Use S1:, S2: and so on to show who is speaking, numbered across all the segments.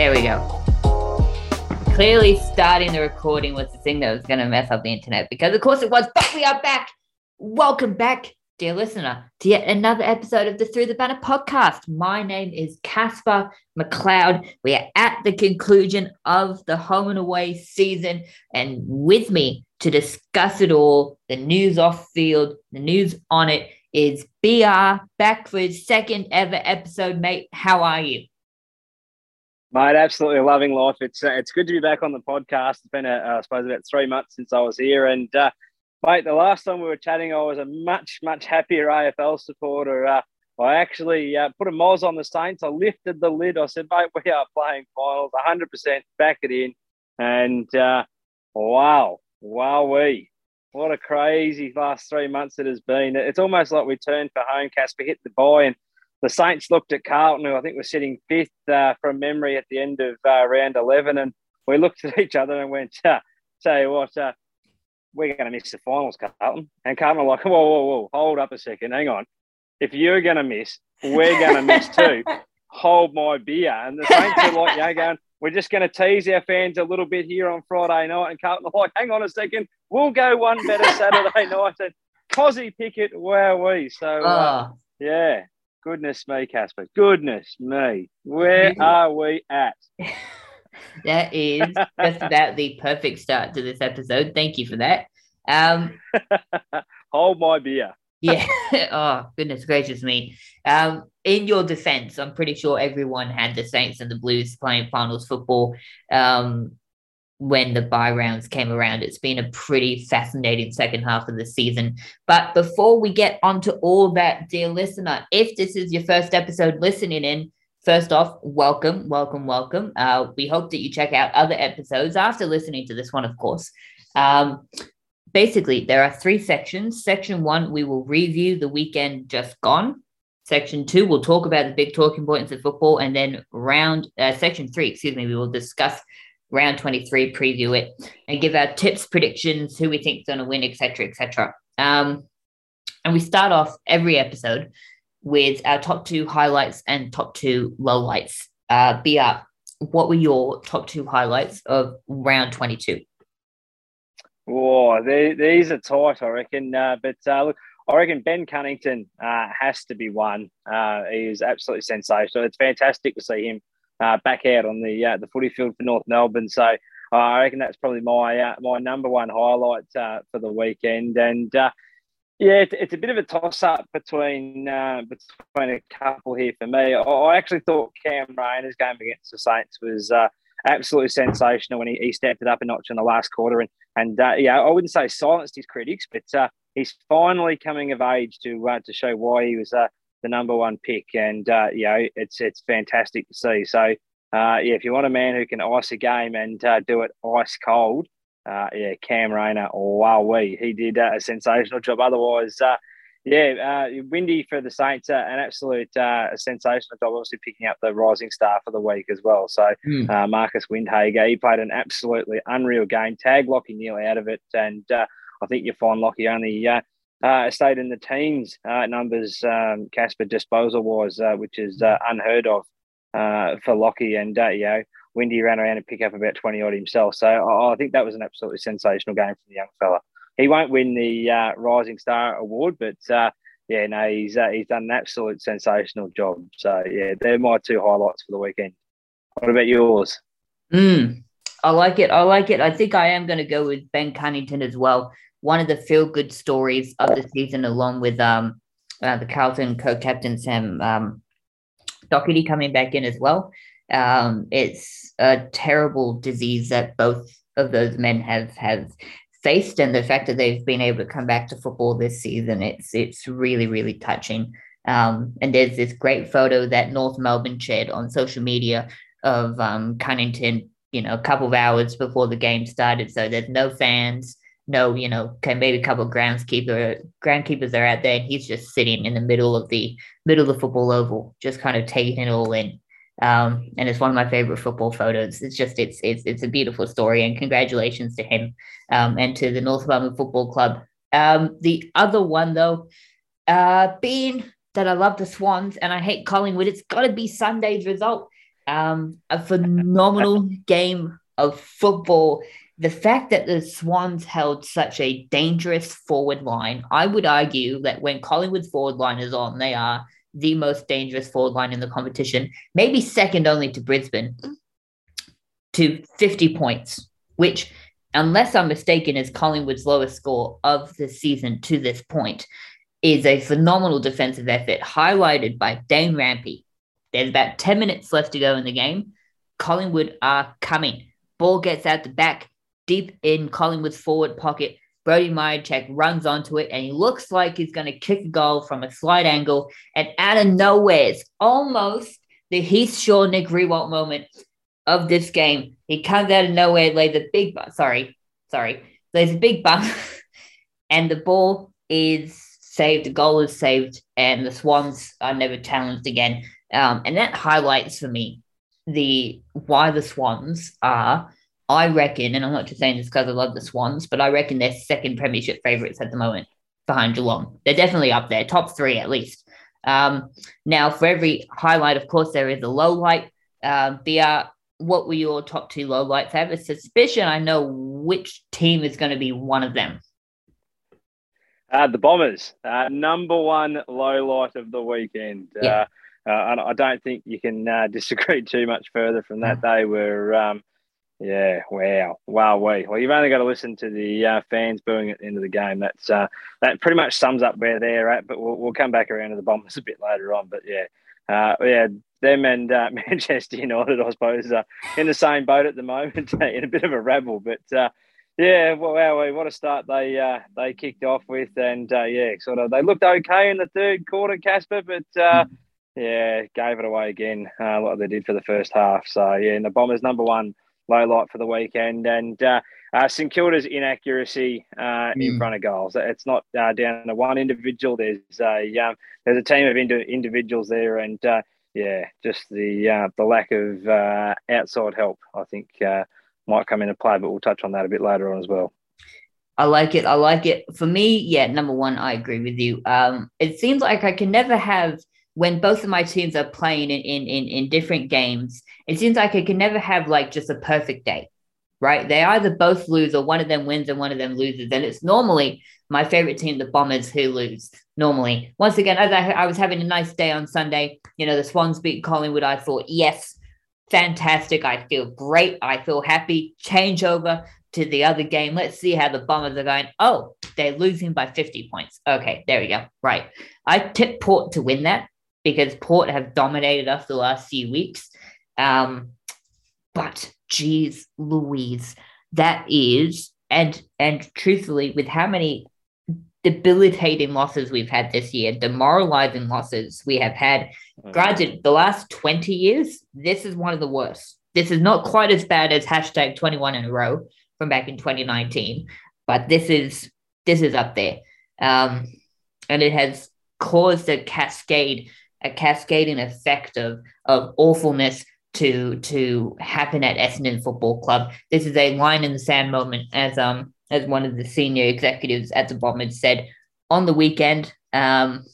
S1: There we go. Clearly, starting the recording was the thing that was going to mess up the internet because, of course, it was. But we are back. Welcome back, dear listener, to yet another episode of the Through the Banner podcast. My name is Casper McLeod. We are at the conclusion of the home and away season, and with me to discuss it all, the news off field, the news on it, is BR back for his second ever episode, mate. How are you?
S2: Mate, absolutely loving life. It's uh, it's good to be back on the podcast. It's been, uh, I suppose, about three months since I was here, and uh, mate, the last time we were chatting, I was a much much happier AFL supporter. Uh, I actually uh, put a moz on the Saints. I lifted the lid. I said, mate, we are playing finals, 100%, back it in, and uh, wow, wow, we what a crazy last three months it has been. It's almost like we turned for home, Casper hit the bye, and the Saints looked at Carlton, who I think was sitting fifth uh, from memory at the end of uh, round 11, and we looked at each other and went, uh, tell you what, uh, we're going to miss the finals, Carlton. And Carlton were like, whoa, whoa, whoa, hold up a second, hang on. If you're going to miss, we're going to miss too. Hold my beer. And the Saints are like, yeah, going, we're just going to tease our fans a little bit here on Friday night. And Carlton are like, hang on a second, we'll go one better Saturday night. And Cozzy Pickett, wow, we. So, uh, oh. yeah, goodness me, Casper. Goodness me. Where are we at?
S1: that is just about the perfect start to this episode. Thank you for that. Um,
S2: Hold my beer.
S1: yeah. oh, goodness gracious me. Um, in your defense, I'm pretty sure everyone had the Saints and the Blues playing finals football um, when the bye rounds came around. It's been a pretty fascinating second half of the season. But before we get onto all that, dear listener, if this is your first episode listening in, first off, welcome, welcome, welcome. Uh, we hope that you check out other episodes after listening to this one, of course. Um, basically, there are three sections. Section one, we will review the weekend just gone. Section two, we'll talk about the big talking points of football. And then round, uh, section three, excuse me, we will discuss round 23, preview it, and give our tips, predictions, who we think's going to win, etc., etc. Um, and we start off every episode with our top two highlights and top two lowlights. Uh, BR, what were your top two highlights of round 22?
S2: Oh, they, these are tight, I reckon. Uh, but uh, look, I reckon Ben Cunnington uh, has to be one. Uh, he is absolutely sensational. It's fantastic to see him uh, back out on the uh, the footy field for North Melbourne. So uh, I reckon that's probably my uh, my number one highlight uh, for the weekend. And uh, yeah, it's, it's, a bit of a toss up between between a couple here for me. I, I, actually thought Cam Rayner's game against the Saints was absolutely sensational when he, he, stepped it up a notch in the last quarter. And and yeah, I wouldn't say silenced his critics, but he's finally coming of age to to show why he was the number one pick, and uh, you know it's it's fantastic to see. So uh, yeah, if you want a man who can ice a game and uh, do it ice cold, uh, yeah, Cam Rayner, wow, we he did uh, a sensational job. Otherwise, uh, yeah, Windy for the Saints, an absolute uh, sensational job. Obviously picking up the rising star for the week as well. So mm. Marcus Windhager, he played an absolutely unreal game. Tag Lachie nearly out of it, and I think you find Lachie only uh, stayed in the teens uh, numbers, um, Casper disposal wise, uh, which is uh, unheard of uh, for Lachie. And, uh, you know, Windy ran around and picked up about 20 odd himself. So I, I think that was an absolutely sensational game for the young fella. He won't win the Rising Star Award, but yeah, no, he's he's done an absolute sensational job. So yeah, they're my two highlights for the weekend. What about yours?
S1: Mm, I like it. I like it. I think I am going to go with Ben Cunnington as well one of the feel good stories of the season, along with um, uh, the Carlton co captain Sam um, Docherty coming back in as well. Um, it's a terrible disease that both of those men have have faced, and the fact that they've been able to come back to football this season, it's it's really really touching. Um, and there's this great photo that North Melbourne shared on social media of um, Cunnington, you know, a couple of hours before the game started. So there's no fans no, you know, okay, maybe a couple of groundskeeper groundkeepers are out there, and he's just sitting in the middle of the middle of the football oval, just kind of taking it all in. Um, and it's one of my favorite football photos. It's just it's it's it's a beautiful story, and congratulations to him um, and to the North Melbourne Football Club. Um, the other one though, uh, being that I love the Swans and I hate Collingwood, it's got to be Sunday's result. Um, a phenomenal game of football. The fact that the Swans held such a dangerous forward line, I would argue that when Collingwood's forward line is on, they are the most dangerous forward line in the competition, maybe second only to Brisbane, to 50 points, which, unless I'm mistaken, is Collingwood's lowest score of the season to this point, is a phenomenal defensive effort highlighted by Dane Rampe. There's about 10 minutes left to go in the game. Collingwood are coming. Ball gets out the back, deep in Collingwood's forward pocket. Brody Mihocek runs onto it and he looks like he's going to kick a goal from a slight angle. And out of nowhere, it's almost the Heath Shaw Nick Riewoldt moment of this game. He comes out of nowhere, lays a big, sorry, sorry, lays a big bump, and the ball is saved. The goal is saved, and the Swans are never challenged again. Um, and that highlights for me the why the Swans are, I reckon, and I'm not just saying this because I love the Swans, but I reckon they're second premiership favourites at the moment behind Geelong. They're definitely up there, top three at least. Um, now, for every highlight, of course, there is a low light. Uh, BR, what were your top two low lights? I have a suspicion I know which team is going to be one of them.
S2: Uh, the Bombers, uh, number one low light of the weekend. Yeah. Uh, uh, I don't think you can uh, disagree too much further from that. Mm. They were, um, yeah, wow, wow, we. Well, you've only got to listen to the uh, fans booing at the end of the game. That's uh, that pretty much sums up where they're at. But we'll, we'll come back around to the Bombers a bit later on. But yeah, uh, yeah, them and uh, Manchester United, I suppose, uh, in the same boat at the moment, in a bit of a rabble. But uh, yeah, well, wow, what a start they uh, they kicked off with, and uh, yeah, sort of they looked okay in the third quarter, Casper, but uh, mm. yeah, gave it away again, uh, like they did for the first half. So yeah, and the Bombers number one low light for the weekend, and uh, uh, St Kilda's inaccuracy uh, mm. in front of goals. It's not uh, down to one individual. There's a um, there's a team of ind- individuals there, and uh, yeah, just the uh, the lack of uh, outside help, I think, uh, might come into play. But we'll touch on that a bit later on as well.
S1: I like it. I like it. For me, yeah, number one, I agree with you. Um, it seems like I can never have when both of my teams are playing in, in in in different games. It seems like I can never have like just a perfect day, right? They either both lose or one of them wins and one of them loses, and it's normally my favorite team, the Bombers, who lose normally. Once again, as I, I was having a nice day on Sunday, you know, the Swans beat Collingwood. I thought, yes, fantastic. I feel great. I feel happy. Change over to the other game. Let's see how the Bombers are going. Oh, they're losing by 50 points. Okay, there we go. Right. I tipped Port to win that because Port have dominated us the last few weeks. Um, but geez, Louise, that is, and and truthfully, with how many debilitating losses we've had this year, demoralizing losses we have had. Mm. Granted, the last 20 years, this is one of the worst. This is not quite as bad as hashtag 21 in a row from back in 2019, but this is this is up there. Um, and it has caused a cascade, a cascading effect of of awfulness to to happen at Essendon Football Club. This is a line in the sand moment, as um as one of the senior executives at the Bombers said on the weekend. Um,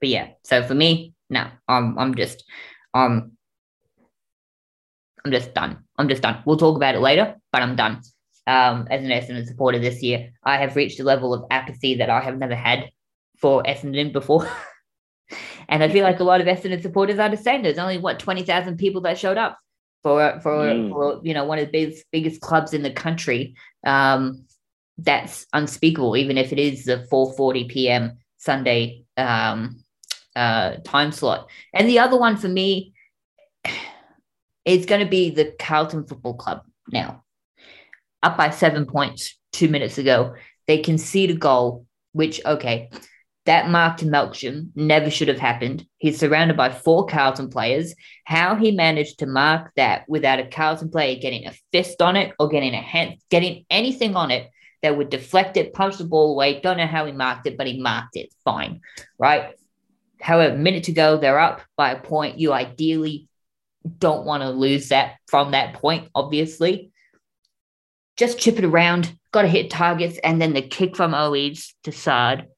S1: but yeah, so for me, no, I'm I'm just um I'm just done. I'm just done. We'll talk about it later, but I'm done. Um, as an Essendon supporter this year, I have reached a level of apathy that I have never had for Essendon before. and I feel like a lot of Essendon supporters are the same. There's only what twenty thousand people that showed up for for, mm. for you know one of the biggest biggest clubs in the country. Um, that's unspeakable, even if it is the 4:40 p.m. Sunday um, uh, time slot. And the other one for me is going to be the Carlton Football Club. Now, up by seven points two minutes ago, they concede a goal, which okay, that mark to Melksham never should have happened. He's surrounded by four Carlton players. How he managed to mark that without a Carlton player getting a fist on it or getting a hand, getting anything on it that would deflect it, punch the ball away. Don't know how he marked it, but he marked it. Fine, right? However, minute to go, they're up by a point. You ideally don't want to lose that from that point, obviously. Just chip it around, got to hit targets, and then the kick from Owies to Saad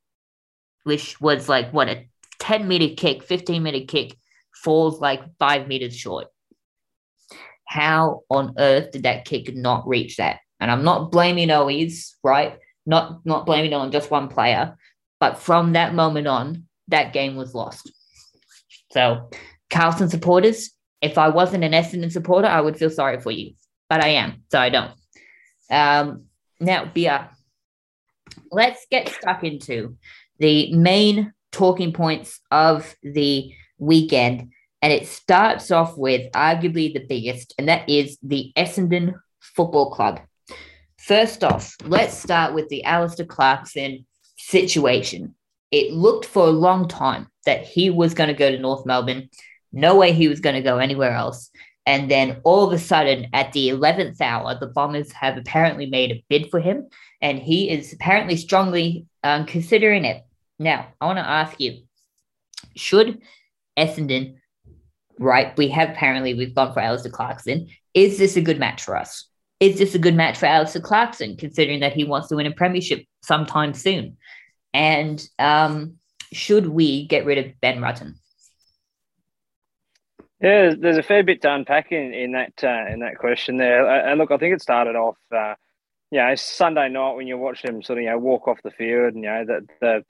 S1: which was like what a 10 meter kick, 15 meter kick falls like five meters short. How on earth did that kick not reach that? And I'm not blaming Owies, right? Not not blaming on just one player, but from that moment on, that game was lost. So, Carlton supporters, if I wasn't an Essendon supporter, I would feel sorry for you, but I am, so I don't. Um, now, BR, let's get stuck into the main talking points of the weekend. And it starts off with arguably the biggest, and that is the Essendon Football Club. First off, let's start with the Alastair Clarkson situation. It looked for a long time that he was going to go to North Melbourne. No way he was going to go anywhere else. And then all of a sudden, at the 11th hour, the Bombers have apparently made a bid for him, and he is apparently strongly um, considering it. Now, I want to ask you should Essendon, right? We have apparently, we've gone for Alastair Clarkson. Is this a good match for us? Is this a good match for Alastair Clarkson, considering that he wants to win a premiership sometime soon? And um, should we get rid of Ben Rutten?
S2: Yeah, there's a fair bit to unpack in, in that uh, in that question there. And look, I think it started off, uh, you know, Sunday night when you watch them sort of you know walk off the field, and you know the the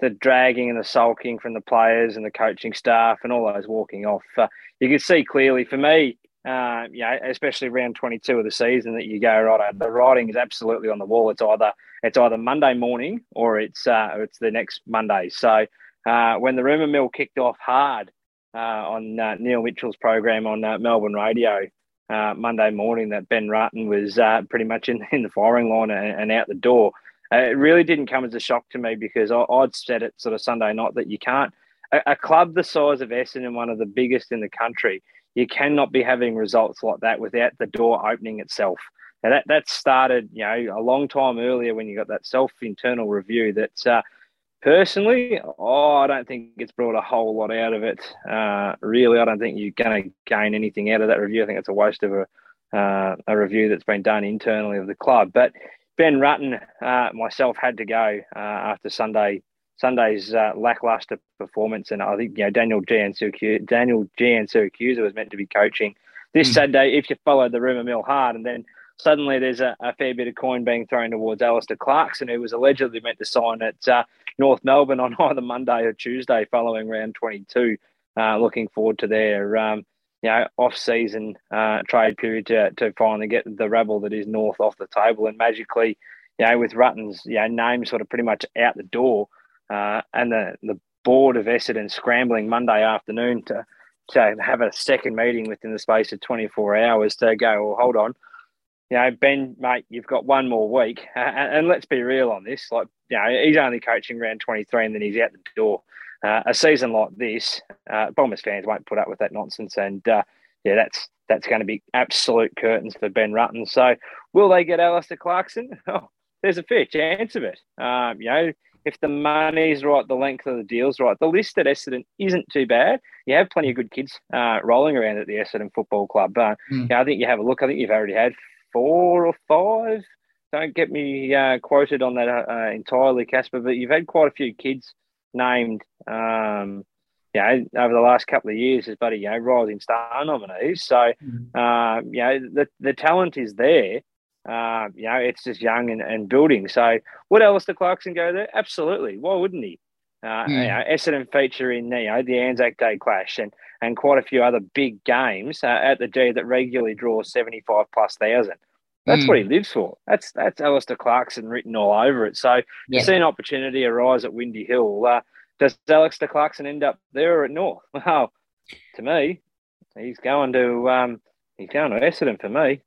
S2: the dragging and the sulking from the players and the coaching staff and all those walking off. Uh, you can see clearly for me, uh, you know, especially round 22 of the season, that you go right. The writing is absolutely on the wall. It's either it's either Monday morning or it's uh, it's the next Monday. So uh, when the rumor mill kicked off hard uh, on uh, Neil Mitchell's program on uh, Melbourne radio uh, Monday morning that Ben Rutten was uh, pretty much in, in the firing line and, and out the door. Uh, it really didn't come as a shock to me because I, would said it sort of Sunday night that you can't, a, a, club the size of Essendon, one of the biggest in the country, you cannot be having results like that without the door opening itself. Now that that started, you know, a long time earlier when you got that self internal review that Personally, oh, I don't think it's brought a whole lot out of it. Uh, really, I don't think you're going to gain anything out of that review. I think it's a waste of a, uh, a review that's been done internally of the club. But Ben Rutten, uh, myself, had to go uh, after Sunday Sunday's uh, lackluster performance, and I think you know Daniel g Giansiracusa, Daniel Giansiracusa was meant to be coaching this mm. Saturday. If you followed the rumor mill hard, and then suddenly there's a, a, fair bit of coin being thrown towards Alastair Clarkson, who was allegedly meant to sign at uh, North Melbourne on either Monday or Tuesday following round 22. Uh, looking forward to their um, you know off-season uh, trade period to, to finally get the rebel that is North off the table and magically, you know, with Rutten's you know name sort of pretty much out the door, uh, and the the board of Essendon scrambling Monday afternoon to to have a second meeting within the space of 24 hours to go, well, hold on, you know, Ben, mate, you've got one more week. And, and, let's be real on this. Like, you know, he's only coaching round 23 and then he's out the door. Uh, a season like this, uh, Bombers fans won't put up with that nonsense. And uh, yeah, that's that's going to be absolute curtains for Ben Rutten. So will they get Alastair Clarkson? Oh, there's a fair chance of it. Um, you know, if the money's right, the length of the deal's right, the list at Essendon isn't too bad. You have plenty of good kids uh, rolling around at the Essendon Football Club. Uh, mm. you know, I think you have a look. I think you've already had four or five. Don't get me uh, quoted on that uh, entirely, Casper, but you've had quite a few kids named, um, you know, over the last couple of years as buddy, you know, rising star nominees. So, uh, you know, the, the talent is there. Uh, you know, it's just young and, and building. So, would Alastair Clarkson go there? Absolutely. Why wouldn't he? Uh, mm. you know, Essendon feature in you know, the Anzac Day clash and and quite a few other big games uh, at the G that regularly draws 75 plus thousand. That's mm. what he lives for. That's that's Alastair Clarkson written all over it. So yeah. you see an opportunity arise at Windy Hill. Uh, does Alastair Clarkson end up there or at North? Well, to me, he's going to um, he's going to Essendon for me.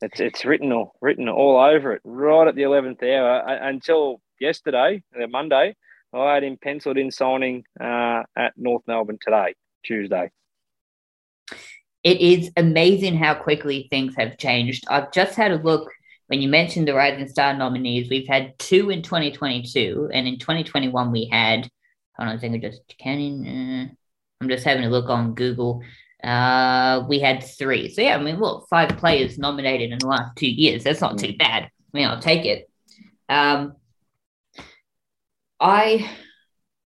S2: It's it's written all written all over it right at the eleventh hour uh, until yesterday, uh, Monday. I had him penciled in signing uh, at North Melbourne today. Tuesday.
S1: It is amazing how quickly things have changed. I've just had a look when you mentioned the Rising Star nominees. We've had two in 2022, and in 2021 we had. Hold on, I think I just can. Uh, I'm just having a look on Google. Uh, we had three. So yeah, I mean, look, five players nominated in the last two years. That's not too mm. bad. I mean, I'll take it. Um, I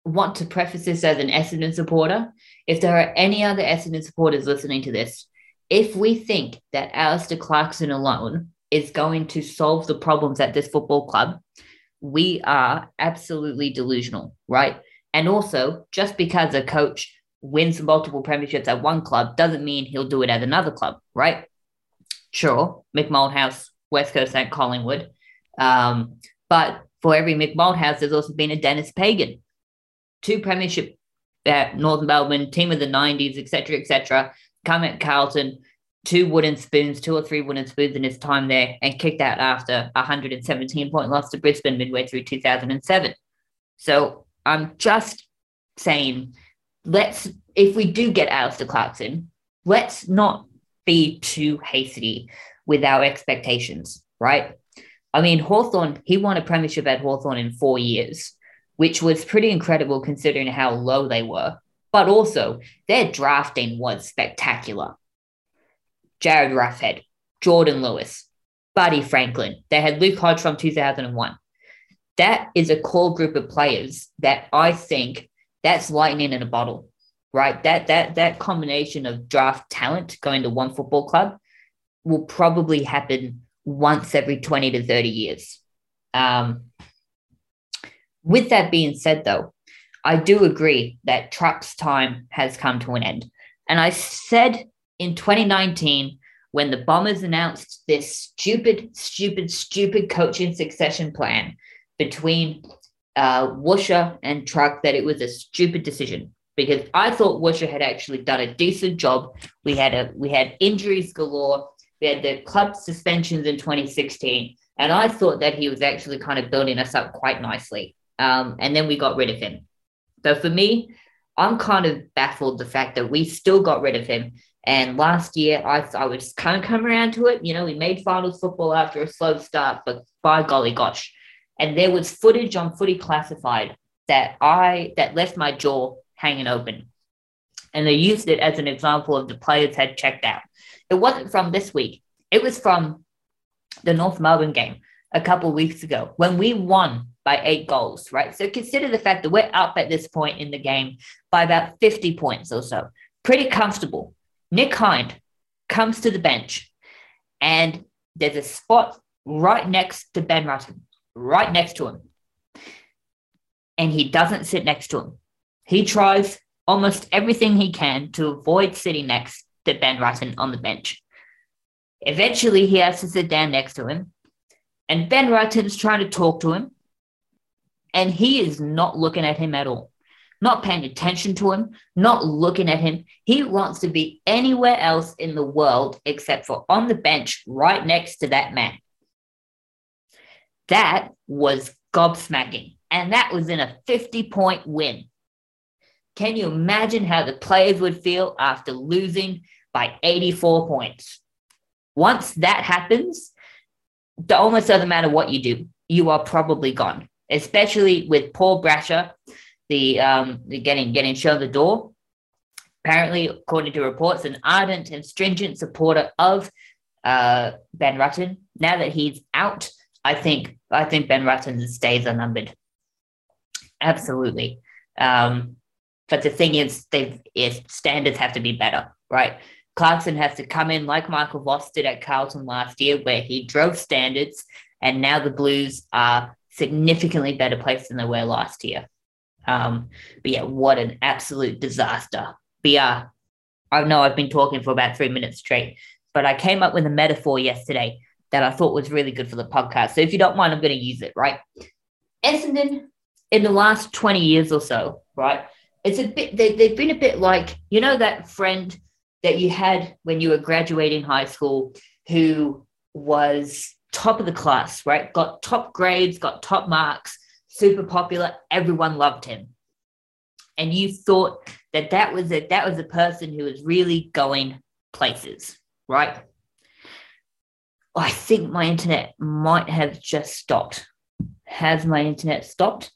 S1: want to preface this as an Essendon supporter. if there are any other Essendon supporters listening to this, if we think that Alastair Clarkson alone is going to solve the problems at this football club, we are absolutely delusional, right? And also, just because a coach wins multiple premierships at one club doesn't mean he'll do it at another club, right? Sure, Mick Malthouse, West Coast and Collingwood. Um, but for every Mick Malthouse, there's also been a Dennis Pagan. Two premiership at Northern Melbourne, team of the 90s, etc., etc. Come at Carlton, two wooden spoons, two or three wooden spoons in his time there, and kicked out after a 117 point loss to Brisbane midway through 2007. So I'm just saying, let's, if we do get Alastair Clarkson, let's not be too hasty with our expectations, right? I mean, Hawthorn, he won a premiership at Hawthorn in four years, which was pretty incredible considering how low they were. But also, their drafting was spectacular. Jarryd Roughead, Jordan Lewis, Buddy Franklin. They had Luke Hodge from 2001. That is a core group of players that I think that's lightning in a bottle, right? That that that combination of draft talent going to one football club will probably happen once every 20 to 30 years. Um, with that being said, though, I do agree that Truck's time has come to an end. And I said in 2019, when the Bombers announced this stupid, stupid, stupid coaching succession plan between uh, Woosha and Truck, that it was a stupid decision because I thought Woosha had actually done a decent job. We had a we had injuries galore. We had the club suspensions in 2016, and I thought that he was actually kind of building us up quite nicely. Um, and then we got rid of him. So for me, I'm kind of baffled the fact that we still got rid of him. And last year, I I was kind of come around to it. You know, we made finals football after a slow start, but by golly gosh, and there was footage on Footy Classified that I that left my jaw hanging open, and they used it as an example of the players had checked out. It wasn't from this week. It was from the North Melbourne game a couple weeks ago when we won by eight goals, right? So consider the fact that we're up at this point in the game by about 50 points or so. Pretty comfortable. Nick Hind comes to the bench and there's a spot right next to Ben Rutten, right next to him. And he doesn't sit next to him. He tries almost everything he can to avoid sitting next to Ben Rutten on the bench. Eventually, he has to sit down next to him, and Ben Rutten's trying to talk to him, and he is not looking at him at all, not paying attention to him, not looking at him. He wants to be anywhere else in the world except for on the bench right next to that man. That was gobsmacking, and that was in a 50 point win. Can you imagine how the players would feel after losing by 84 points? Once that happens, it almost doesn't matter what you do, you are probably gone. Especially with Paul Brasher, the um, getting getting shown the door. Apparently, according to reports, an ardent and stringent supporter of uh, Ben Rutten. Now that he's out, I think I think Ben Rutten's days are numbered. Absolutely. Um, but the thing is, they standards have to be better, right? Clarkson has to come in like Michael Voss did at Carlton last year, where he drove standards, and now the Blues are significantly better placed than they were last year. Um, but yeah, what an absolute disaster. Yeah, I know I've been talking for about three minutes straight, but I came up with a metaphor yesterday that I thought was really good for the podcast. So if you don't mind, I'm going to use it, right? Essendon, in the last 20 years or so, right? It's a bit they, they've been a bit like you know that friend that you had when you were graduating high school who was top of the class right? Got top grades got top marks super popular everyone loved him. And you thought that that was a that was a person who was really going places right? I think my internet might have just stopped. Has my internet stopped?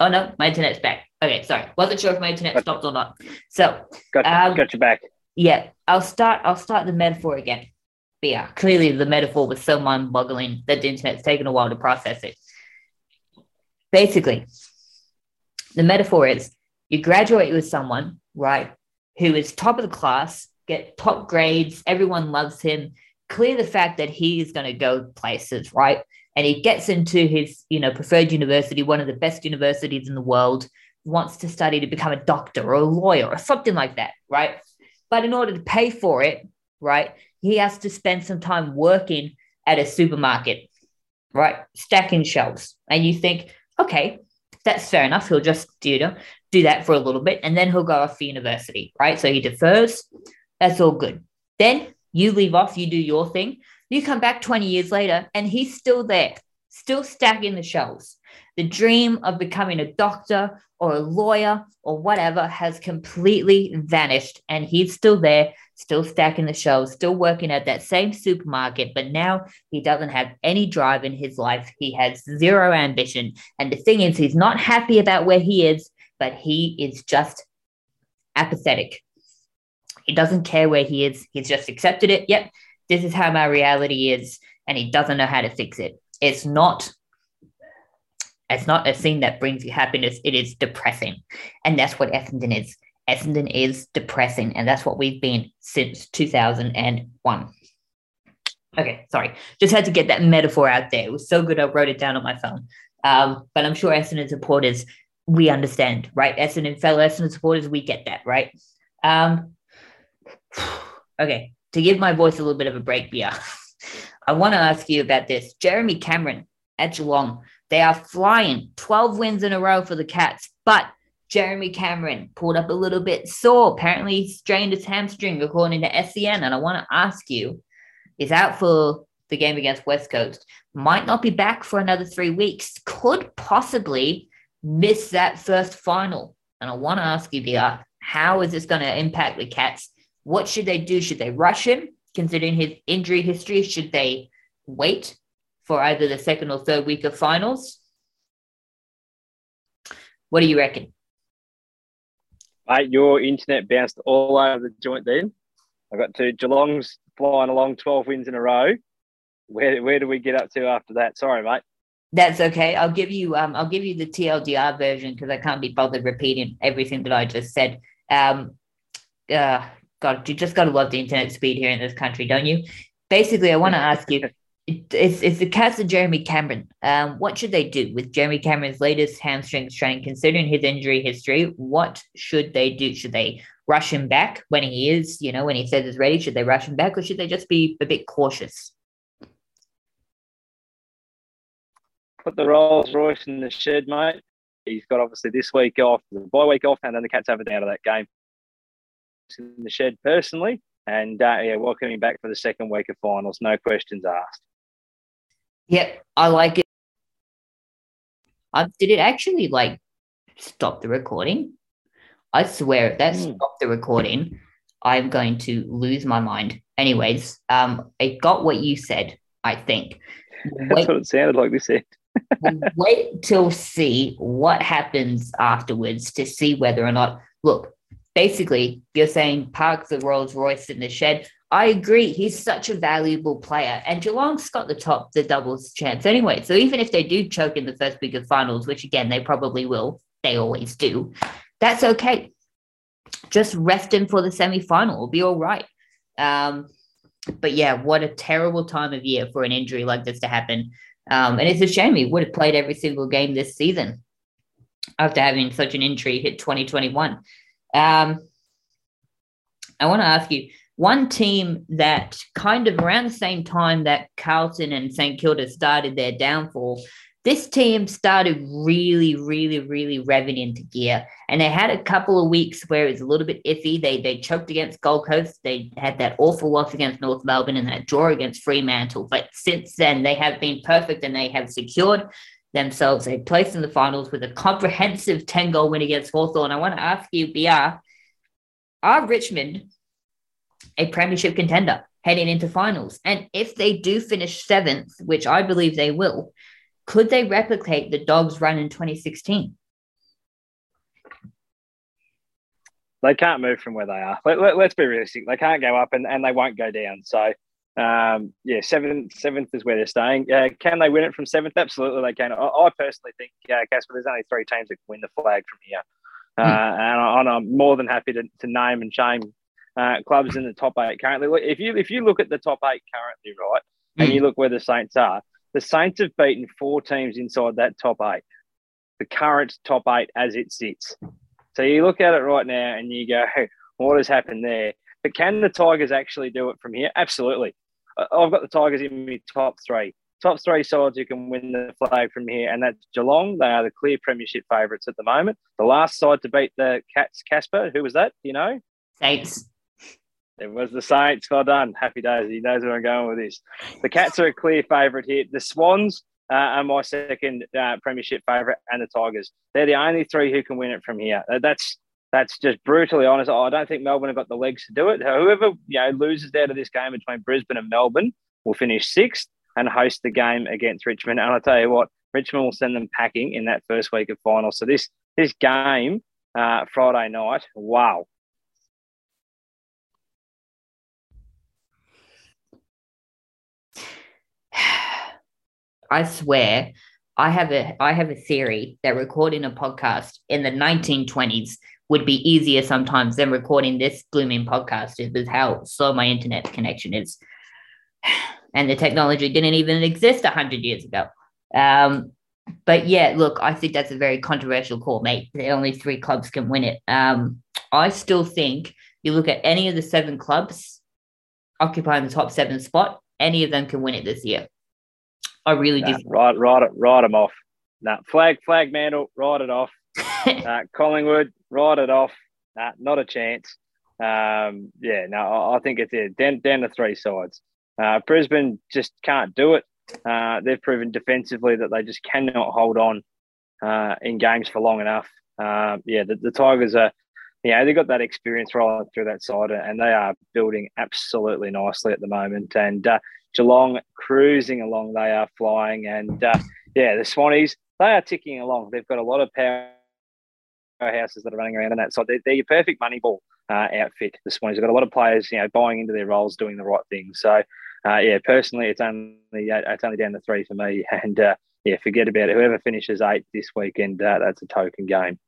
S1: Oh no my internet's back Okay, sorry. Wasn't sure if my internet stopped or not. So
S2: got, um, got you back.
S1: Yeah, I'll start. I'll start the metaphor again. But yeah, clearly the metaphor was so mind-boggling that the internet's taken a while to process it. Basically, the metaphor is you graduate with someone, right? who is top of the class, get top grades, everyone loves him. Clear the fact that he is going to go places, right? And he gets into his, you know, preferred university, one of the best universities in the world, wants to study to become a doctor or a lawyer or something like that, right? But in order to pay for it, right, he has to spend some time working at a supermarket, right? Stacking shelves. And you think, okay, that's fair enough. He'll just, know, do that for a little bit and then he'll go off to university, right? So he defers. That's all good. Then you leave off, you do your thing. You come back 20 years later and he's still there, still stacking the shelves. The dream of becoming a doctor or a lawyer or whatever has completely vanished and he's still there still stacking the shelves, still working at that same supermarket, but now he doesn't have any drive in his life. He has zero ambition. And the thing is, he's not happy about where he is, but he is just apathetic. He doesn't care where he is. He's just accepted it. Yep, this is how my reality is. And he doesn't know how to fix it. It's not. It's not a thing that brings you happiness. It is depressing. And that's what Essendon is. Essendon is depressing, and that's what we've been since 2001. Okay, sorry. Just had to get that metaphor out there. It was so good I wrote it down on my phone. Um, but I'm sure Essendon supporters, we understand, right? Essendon fellow Essendon supporters, we get that, right? Um, okay, to give my voice a little bit of a break, yeah. I want to ask you about this. Jeremy Cameron at Geelong, they are flying 12 wins in a row for the Cats, but Jeremy Cameron pulled up a little bit sore. Apparently, he strained his hamstring, according to SEN. And I want to ask you, is out for the game against West Coast, might not be back for another three weeks, could possibly miss that first final. And I want to ask you, BR, how is this going to impact the Cats? What should they do? Should they rush him, considering his injury history? Should they wait for either the second or third week of finals? What do you reckon?
S2: Mate, your internet bounced all over the joint then. I got to Geelong's flying along 12 wins in a row. Where, where do we get up to after that? Sorry, mate.
S1: That's okay. I'll give you um I'll give you the TLDR version because I can't be bothered repeating everything that I just said. Um uh God, you just gotta love the internet speed here in this country, don't you? Basically, I want to ask you it's, it's the cast of Jeremy Cameron. Um, what should they do with Jeremy Cameron's latest hamstring strain, considering his injury history? What should they do? Should they rush him back when he is, you know, when he says he's ready? Should they rush him back or should they just be a bit cautious?
S2: Put the Rolls Royce in the shed, mate. He's got obviously this week off, the bye week off, and then the Cats have it out of that game. In the shed personally, and uh, yeah, welcoming back for the second week of finals, no questions asked.
S1: Yep, I like it. I, did it actually like stop the recording? I swear if that mm. stopped the recording, I'm going to lose my mind. Anyways, um, I got what you said, I think.
S2: Wait, That's what it sounded like this said.
S1: wait till see what happens afterwards to see whether or not look, basically you're saying park the Rolls Royce in the shed. I agree. He's such a valuable player. And Geelong's got the top, the doubles chance anyway. So even if they do choke in the first week of finals, which again, they probably will, they always do, that's okay. Just rest him for the semi final. Will be all right. Um, but yeah, what a terrible time of year for an injury like this to happen. Um, and it's a shame he would have played every single game this season after having such an injury hit 2021. Um, I want to ask you one team that kind of around the same time that Carlton and St Kilda started their downfall, this team started really, really, really revving into gear. And they had a couple of weeks where it was a little bit iffy. They they choked against Gold Coast. They had that awful loss against North Melbourne and that draw against Fremantle. But since then, they have been perfect and they have secured themselves a place in the finals with a comprehensive 10 goal win against Hawthorn. I want to ask you, BR, are Richmond a premiership contender heading into finals? And if they do finish seventh, which I believe they will, could they replicate the Dogs' run in 2016?
S2: They can't move from where they are. Let, us let, be realistic. They can't go up and, and they won't go down. So, um, yeah, seventh seventh is where they're staying. Uh, can they win it from seventh? Absolutely, they can. I, I personally think, uh, Casper, there's only three teams that can win the flag from here. Uh, mm. and, I, am more than happy to, to name and shame uh, clubs in the top eight currently. If you if you look at the top eight currently, right, and you look where the Saints are, the Saints have beaten four teams inside that top eight. The current top eight as it sits. So you look at it right now and you go, hey, what has happened there? But can the Tigers actually do it from here? Absolutely. I've got the Tigers in my top three. Top three sides who can win the flag from here, and that's Geelong. They are the clear premiership favourites at the moment. The last side to beat the Cats, Casper. Who was that? Do you know?
S1: Saints.
S2: It was the Saints. Well done. Happy days. He knows where I'm going with this. The Cats are a clear favourite here. The Swans uh, are my second uh, premiership favourite, and the Tigers. They're the only three who can win it from here. Uh, that's that's just brutally honest. I don't think Melbourne have got the legs to do it. Whoever you know loses out of this game between Brisbane and Melbourne will finish sixth and host the game against Richmond. And I tell you what, Richmond will send them packing in that first week of finals. So this this game uh, Friday night, wow.
S1: I swear, I have a I have a theory that recording a podcast in the 1920s would be easier sometimes than recording this blooming podcast. It was how slow my internet connection is and the technology didn't even exist 100 years ago. Um, but yeah, look, I think that's a very controversial call, mate. Only three clubs can win it. Um, I still think you look at any of the seven clubs occupying the top seven spot, any of them can win it this year. I really nah, do.
S2: Right, right, right them off. Nah, flag, flag mantle, ride it off. uh, Collingwood, ride it off. Nah, not a chance. Um, yeah, no, I, I think it's it. Down, down to three sides. Uh, Brisbane just can't do it. Uh, they've proven defensively that they just cannot hold on uh, in games for long enough. Uh, yeah, the, the, Tigers are, yeah, they've got that experience rolling through that side and they are building absolutely nicely at the moment. And uh, Geelong cruising along, they are flying. And uh, yeah, the Swannies, they are ticking along. They've got a lot of power houses that are running around on that side. They're, they're your perfect money ball uh, outfit. The Swannies have got a lot of players, you know, buying into their roles, doing the right thing. So uh, yeah, personally, it's only it's only down to three for me, and uh, yeah, forget about it. Whoever finishes eighth this weekend, uh, that's a token game.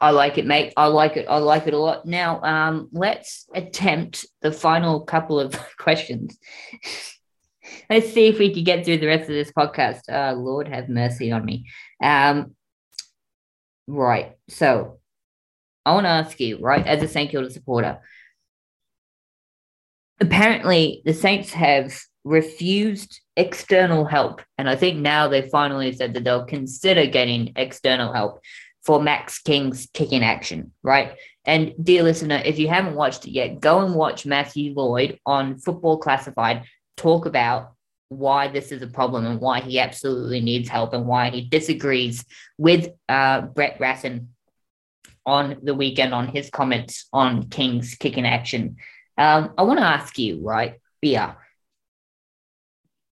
S1: I like it, mate. I like it. I like it a lot. Now, um, let's attempt the final couple of questions. let's see if we can get through the rest of this podcast. Uh, Lord have mercy on me. Um, right. So, I want to ask you, right, as a St Kilda supporter, apparently the Saints have refused external help. And I think now they finally said that they'll consider getting external help for Max King's kicking action, right? And dear listener, if you haven't watched it yet, go and watch Matthew Lloyd on Footy Classified talk about why this is a problem and why he absolutely needs help and why he disagrees with uh, Brett Ratten on the weekend on his comments on King's kicking action um, I want to ask you, right, BR,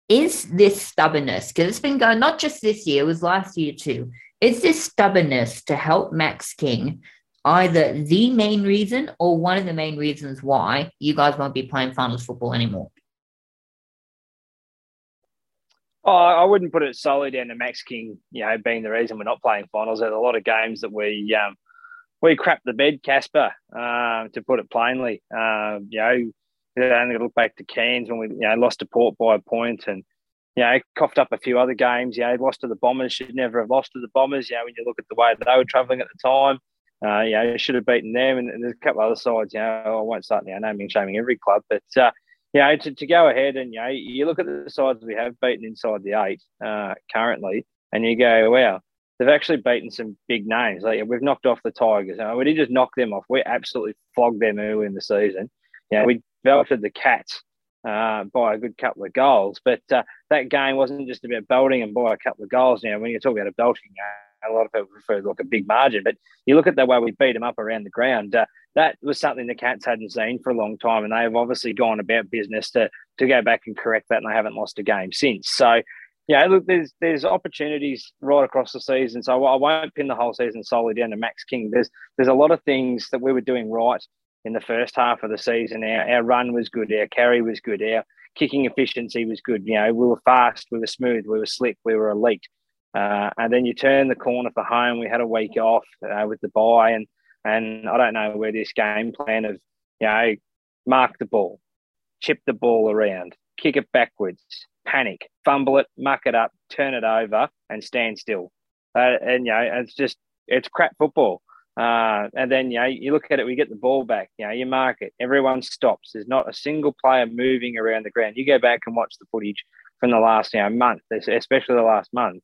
S1: is this stubbornness, because it's been going not just this year, it was last year too, is this stubbornness to help Max King either the main reason or one of the main reasons why you guys won't be playing finals football anymore?
S2: Oh, I wouldn't put it solely down to Max King, you know, being the reason we're not playing finals. There's a lot of games that we um, we crapped the bed, Casper, uh, to put it plainly. Uh, you know, only look back to Cairns when we you know lost to Port by a point and you know coughed up a few other games. You know, lost to the Bombers, should never have lost to the Bombers. You know, when you look at the way they were travelling at the time, uh, you know, should have beaten them. And, and, there's a couple of other sides. You know, I won't start you know naming shaming every club, but uh, you know, to, to go ahead and you know, you look at the sides we have beaten inside the eight uh, currently, and you go, wow they've actually beaten some big names. Like we've knocked off the Tigers. I mean, we didn't just knock them off. We absolutely flogged them early in the season. Yeah, we belted the Cats uh, by a good couple of goals. But uh, that game wasn't just about belting and by a couple of goals. Know, when you talk about a belting game, a lot of people prefer like a big margin. But you look at the way we beat them up around the ground. Uh, that was something the Cats hadn't seen for a long time, and they have obviously gone about business to to go back and correct that, and they haven't lost a game since. So yeah, look, there's there's opportunities right across the season, so I won't pin the whole season solely down to Max King. There's there's a lot of things that we were doing right in the first half of the season. Our, our run was good, our carry was good, our kicking efficiency was good. You know, we were fast, we were smooth, we were slick, we were elite. Uh, and then you turn the corner for home. We had a week off uh, with the bye, and and I don't know where this game plan of you know mark the ball, chip the ball around, kick it backwards, panic, fumble it, muck it up, turn it over, and stand still. Uh, and you know it's just it's crap football. Uh, and then you know you look at it, we get the ball back. You know you mark it, everyone stops. There's not a single player moving around the ground. You go back and watch the footage from the last you know month, especially the last month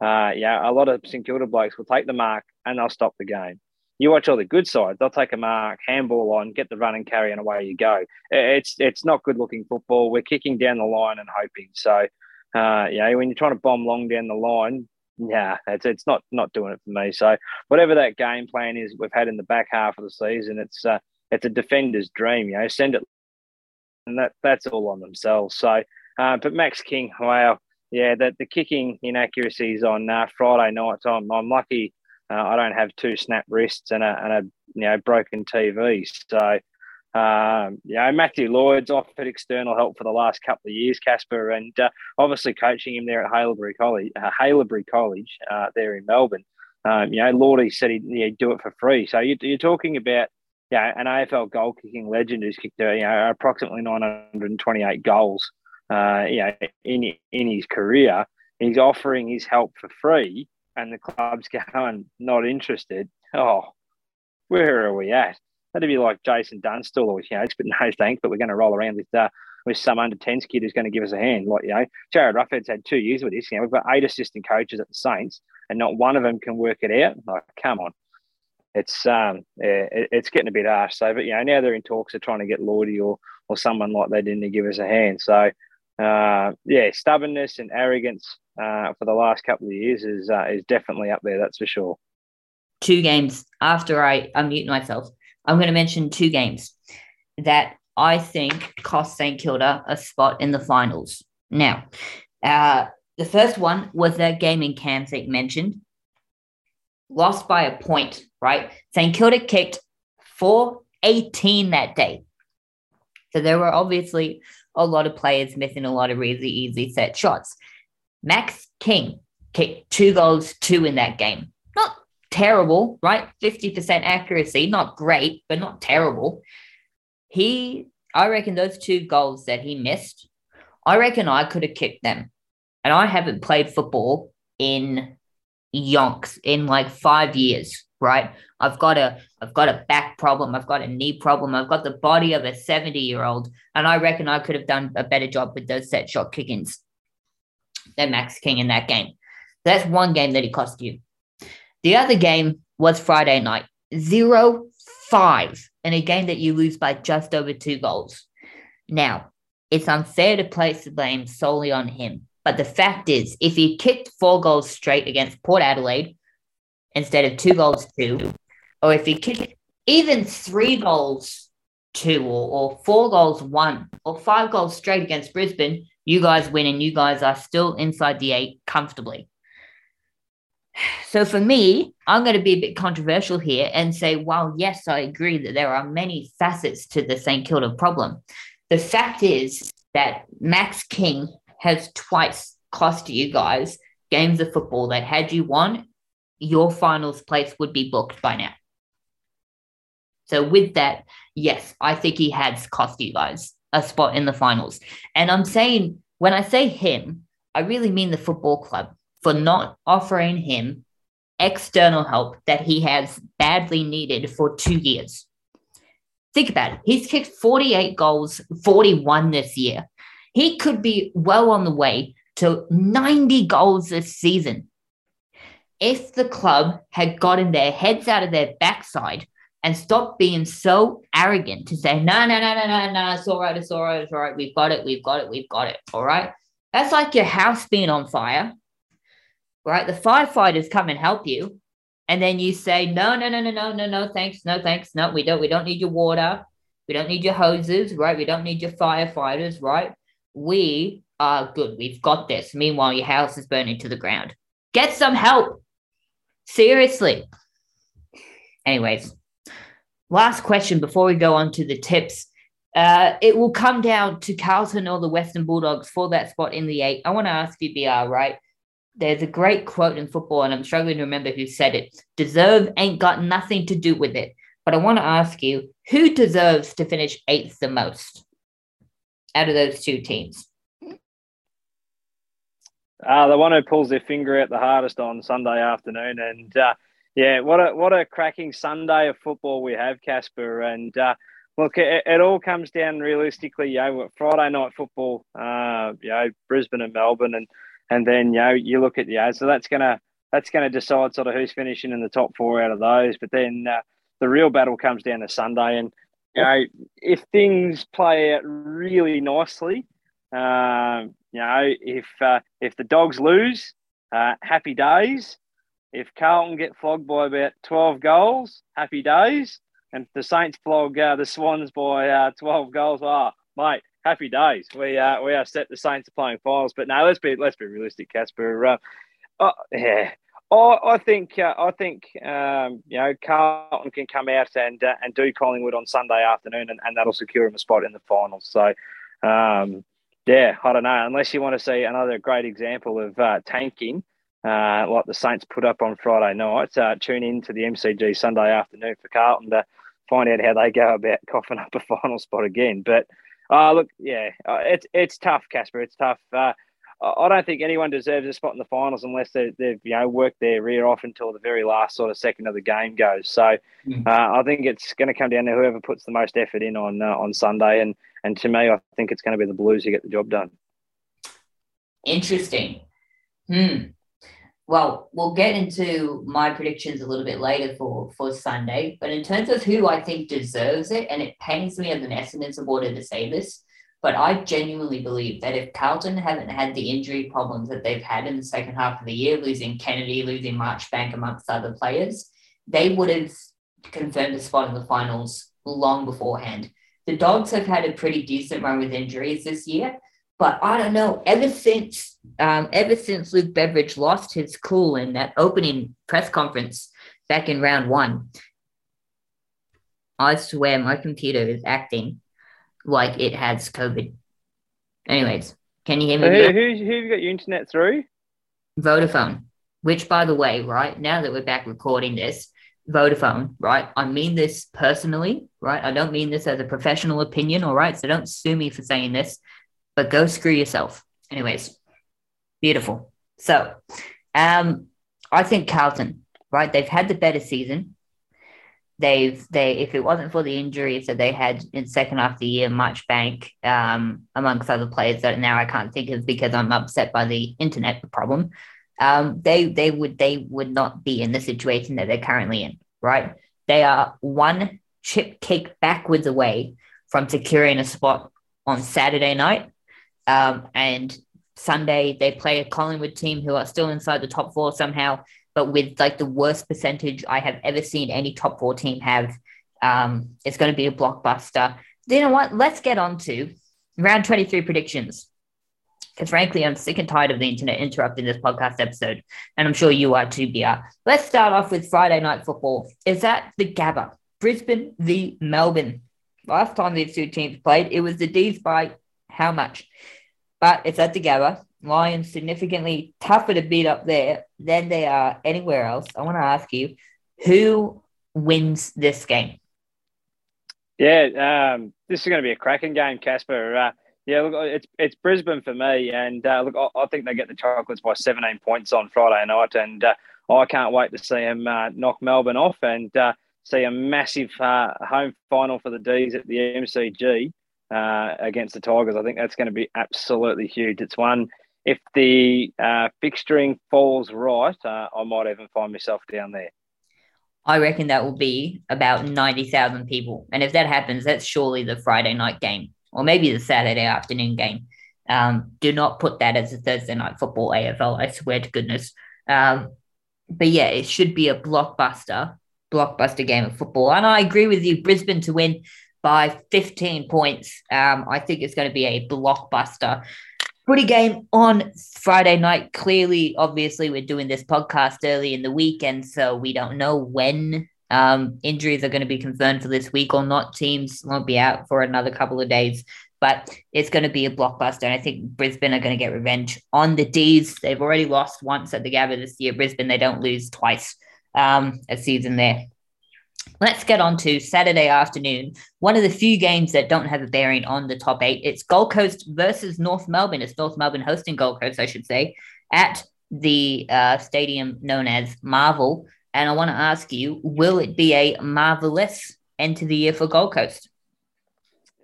S2: uh, yeah, a lot of St Kilda blokes will take the mark and they'll stop the game. You watch all the good sides; they'll take a mark, handball on, get the run and carry, and away you go. It's it's not good looking football. We're kicking down the line and hoping. So, uh, know, when you're trying to bomb long down the line, yeah, it's it's not not doing it for me. So, whatever that game plan is we've had in the back half of the season, it's uh, it's a defender's dream. You know, send it, and that that's all on themselves. So, uh, but Max King, wow yeah, the, the kicking inaccuracies on uh, Friday night. I'm, I'm lucky uh, I don't have two snap wrists and a, and a you know broken TV. So, um, know, Matthew Lloyd's offered external help for the last couple of years, Casper, and uh, obviously coaching him there at Haileybury College, uh, Haileybury College uh, there in Melbourne. Um, you know, Lordy said he'd, he'd, do it for free. So you, are talking about yeah, an AFL goal kicking legend who's kicked uh, you know approximately 928 goals uh, you know, in in his career, he's offering his help for free, and the club's going not interested. Oh, where are we at? That'd be like Jason Dunstall, or you know, but no thanks. But we're going to roll around with uh, with some under 10s kid who's going to give us a hand. Like you know, Jarryd Roughead's had two years with this. You know, we've got eight assistant coaches at the Saints, and not one of them can work it out. Like, come on, it's um, yeah, it, it's getting a bit harsh. So, but you know, now they're in talks of trying to get Lordy or or someone like that in to give us a hand. So uh, yeah, stubbornness and arrogance uh, for the last couple of years is uh, is definitely up there. That's for sure.
S1: Two games after I unmute myself, I'm going to mention two games that I think cost St Kilda a spot in the finals. Now, uh, the first one was that game in Cairns that mentioned, lost by a point. Right, St Kilda kicked four eighteen that day. So there were obviously a lot of players missing a lot of really easy set shots. Max King kicked two goals, two in that game. Not terrible, right? 50% accuracy, not great, but not terrible. He, I reckon those two goals that he missed, I reckon I could have kicked them. And I haven't played football in yonks in like five years right? I've got a I've got a back problem, I've got a knee problem, I've got the body of a 70 year old, and I reckon I could have done a better job with those set shot kickings than Max King in that game. That's one game that he cost you. The other game was Friday night, zero five in a game that you lose by just over two goals. Now, it's unfair to place the blame solely on him. But the fact is, if he kicked four goals straight against Port Adelaide, instead of two goals two, or if he kicked even three goals two or, or four goals one or five goals straight against Brisbane, you guys win and you guys are still inside the eight comfortably. So for me, I'm going to be a bit controversial here and say, while yes, I agree that there are many facets to the St. Kilda problem. The fact is that Max King has twice cost you guys games of football that had you won your finals place would be booked by now. So with that, yes, I think he has cost you guys a spot in the finals. And I'm saying when I say him, I really mean the football club for not offering him external help that he has badly needed for two years. Think about it. He's kicked 48 goals, 41 this year. He could be well on the way to 90 goals this season if the club had gotten their heads out of their backside and stopped being so arrogant to say, no, no, no, no, no, no, it's all right, it's all right, it's all right, we've got it, we've got it, we've got it, all right? That's like your house being on fire, right? The firefighters come and help you, and then you say, no, no, no, no, no, no, no, thanks, no, thanks, no, we don't, we don't need your water, we don't need your hoses, right? We don't need your firefighters, right? We are good, we've got this. Meanwhile, your house is burning to the ground. Get some help. Seriously. Anyways, last question before we go on to the tips. Uh, it will come down to Carlton or the Western Bulldogs for that spot in the eight. I want to ask you, BR, right? There's a great quote in football, and I'm struggling to remember who said it. Deserve ain't got nothing to do with it. But I want to ask you, who deserves to finish eighth the most out of those two teams?
S2: Uh, the one who pulls their finger out the hardest on Sunday afternoon, and uh, yeah, what a what a cracking Sunday of football we have, Casper. And uh, look, it, it, all comes down realistically, you know, Friday night football, uh, you know, Brisbane and Melbourne, and and then you know you look at the yeah, so that's gonna that's gonna decide sort of who's finishing in the top four out of those. But then uh, the real battle comes down to Sunday, and you know if things play out really nicely. Um, you know, if uh, if the dogs lose, uh, happy days. If Carlton get flogged by about twelve goals, happy days. And if the Saints flog uh, the Swans by uh, twelve goals, ah, oh, mate, happy days. We uh, we are set. The Saints are playing finals, but no, let's be let's be realistic, Casper. Uh, oh, yeah, I, think uh, I think um, you know Carlton can come out and uh, and do Collingwood on Sunday afternoon, and, and that'll secure him a spot in the finals. So um, yeah, I don't know. Unless you want to see another great example of uh, tanking, uh, like the Saints put up on Friday night, tune in to the MCG Sunday afternoon for Carlton to find out how they go about coughing up a final spot again. But uh, look, yeah, uh, it's it's tough, Casper. It's tough. Uh, I don't think anyone deserves a spot in the finals unless they, have you know worked their rear off until the very last sort of second of the game goes. So mm. uh, I think it's going to come down to whoever puts the most effort in on uh, on Sunday, and and to me, I think it's going to be the Blues who get the job done.
S1: Interesting. Hmm. Well, we'll get into my predictions a little bit later for for Sunday, but in terms of who I think deserves it, and it pains me as an Essendon supporter to say this, but I genuinely believe that if Carlton hadn't had the injury problems that they've had in the second half of the year, losing Kennedy, losing Marchbank amongst other players, they would have confirmed a spot in the finals long beforehand. The Dogs have had a pretty decent run with injuries this year, but I don't know. Ever since um, ever since Luke Beveridge lost his cool in that opening press conference back in round one, I swear my computer is acting like it has COVID. Anyways, can you hear me?
S2: Who, who, who have you got your internet through?
S1: Vodafone, which, by the way, right now that we're back recording this, Vodafone, right? I mean this personally, right? I don't mean this as a professional opinion, all right? So don't sue me for saying this, but go screw yourself. Anyways, beautiful. So, um, I think Carlton, right? They've had the better season they've they if it wasn't for the injuries that they had in second half of the year, Marchbank, um, amongst other players that now I can't think of because I'm upset by the internet problem. Um, they they would they would not be in the situation that they're currently in, right? They are one chip kick backwards away from securing a spot on Saturday night. Um, and Sunday they play a Collingwood team who are still inside the top four somehow but with like the worst percentage I have ever seen any top four team have. Um, it's going to be a blockbuster. You know what? Let's get on to round 23 predictions. Because frankly, I'm sick and tired of the internet interrupting this podcast episode. And I'm sure you are too, BR. Let's start off with Friday night football. Is that the Gabba? Brisbane v Melbourne. Last time these two teams played, it was the D's by how much? But it's at the Gabba. Lions significantly tougher to beat up there than they are anywhere else. I want to ask you, who wins this game?
S2: Yeah, um, this is going to be a cracking game, Casper. Uh, yeah, look, it's it's Brisbane for me, and uh, look, I, I, think they get the chocolates by 17 points on Friday night, and uh, I can't wait to see them uh, knock Melbourne off and uh, see a massive uh, home final for the D's at the MCG against the Tigers. I think that's going to be absolutely huge. It's one if the uh, fixturing falls right, uh, I might even find myself down there.
S1: I reckon that will be about 90,000 people. And if that happens, that's surely the Friday night game or maybe the Saturday afternoon game. Um, do not put that as a Thursday night football AFL, I swear to goodness. Um, but yeah, it should be a blockbuster, blockbuster game of football. And I agree with you, Brisbane to win by 15 points. Um, I think it's going to be a blockbuster Pretty game on Friday night. Clearly, obviously, we're doing this podcast early in the week, and so we don't know when um, injuries are going to be confirmed for this week or not. Teams won't be out for another couple of days. but it's going to be a blockbuster. And I think Brisbane are going to get revenge on the D's. They've already lost once at the Gabba this year. Brisbane, they don't lose twice um, a season there. Let's get on to Saturday afternoon. One of the few games that don't have a bearing on the top eight. It's Gold Coast versus North Melbourne. It's North Melbourne hosting Gold Coast, I should say, at the uh, stadium known as Marvel. And I want to ask you, will it be a marvelous end to the year for Gold Coast?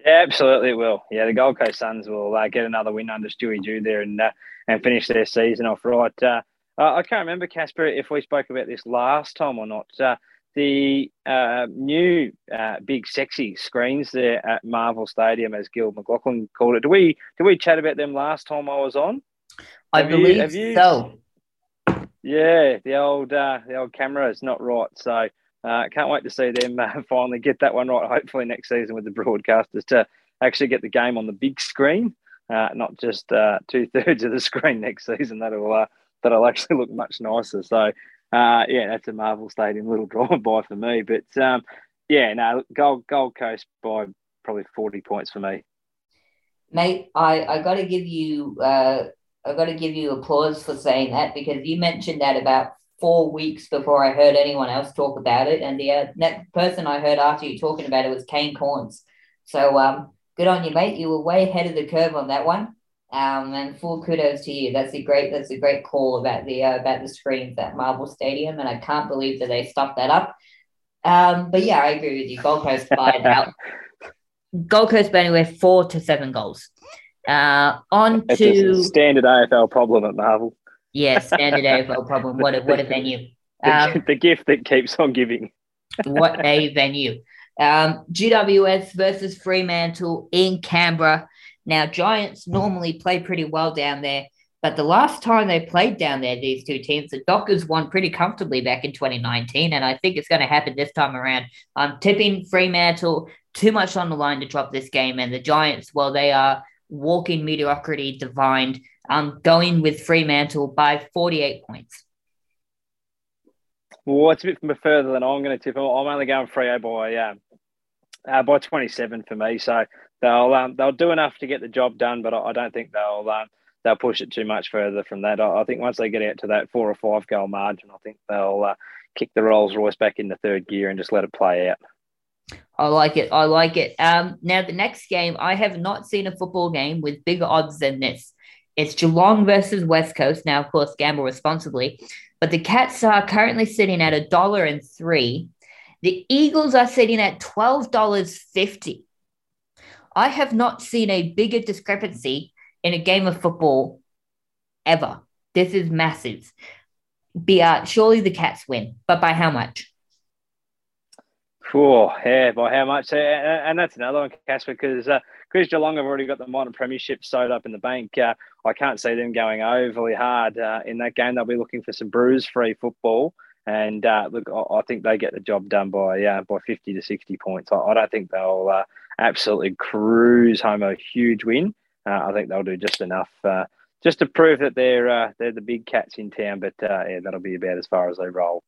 S2: Yeah, absolutely it will. Yeah, the Gold Coast Suns will uh, get another win under Stewie Dew there and uh, and finish their season off right. Uh, I can't remember, Casper, if we spoke about this last time or not. The uh, new uh, big sexy screens there at Marvel Stadium, as Gil McLachlan called it. Do we did we chat about them last time I was on?
S1: I have believe you, you, so.
S2: Yeah, the old uh, the old camera is not right, so uh, can't wait to see them uh, finally get that one right. Hopefully next season with the broadcasters to actually get the game on the big screen, uh, not just uh, two thirds of the screen next season. That'll uh, that'll actually look much nicer. So uh, yeah, that's a Marvel Stadium little drive by for me. But um, yeah, no, Gold Gold Coast by probably forty points for me.
S1: Mate, I, I got to give you uh, I got to give you applause for saying that because you mentioned that about four weeks before I heard anyone else talk about it, and the uh, next person I heard after you talking about it was Kane Cornes. So um, good on you, mate. You were way ahead of the curve on that one. Um, and full kudos to you. That's a great. That's a great call about the uh, about the screens at Marvel Stadium, and I can't believe that they stuffed that up. Um, but yeah, I agree with you. Gold Coast fired out. Gold Coast by anywhere four to seven goals. Uh, on it's to
S2: standard AFL problem at Marvel.
S1: Yeah, standard AFL problem. What a what a venue.
S2: Um, the, gift that keeps on giving.
S1: what a venue. Um, GWS versus Fremantle in Canberra. Now, Giants normally play pretty well down there, but the last time they played down there, these two teams, the Dockers won pretty comfortably back in 2019, and I think it's going to happen this time around. I'm tipping Fremantle too much on the line to drop this game, and the Giants, well, they are walking mediocrity divined. I'm going with Fremantle by 48 points.
S2: Well, it's a bit further than I'm going to tip. I'm only going Freo by uh, uh, by 27 for me. So they'll um, they'll do enough to get the job done, but I, I don't think they'll um, they'll push it too much further from that. I, I, think once they get out to that four or five goal margin, I think they'll uh, kick the Rolls Royce back into third gear and just let it play out.
S1: I like it. I like it. Um, now the next game, I have not seen a football game with bigger odds than this. It's Geelong versus West Coast. Now, of course, gamble responsibly. But the Cats are currently sitting at a dollar and three. The Eagles are sitting at twelve dollars fifty. I have not seen a bigger discrepancy in a game of football ever. This is massive. Be uh, surely the Cats win, but by how much?
S2: Oh, yeah, by how much? And that's another one, Casper, because uh, Chris Geelong have already got the minor premiership sewed up in the bank. Uh, I can't see them going overly hard uh, in that game. They'll be looking for some bruise-free football. And uh, look, I, think they get the job done by uh, by 50 to 60 points. I, I don't think they'll uh, absolutely cruise home a huge win. Uh, I think they'll do just enough uh, just to prove that they're uh, they're the big cats in town. But yeah, that'll be about as far as they roll.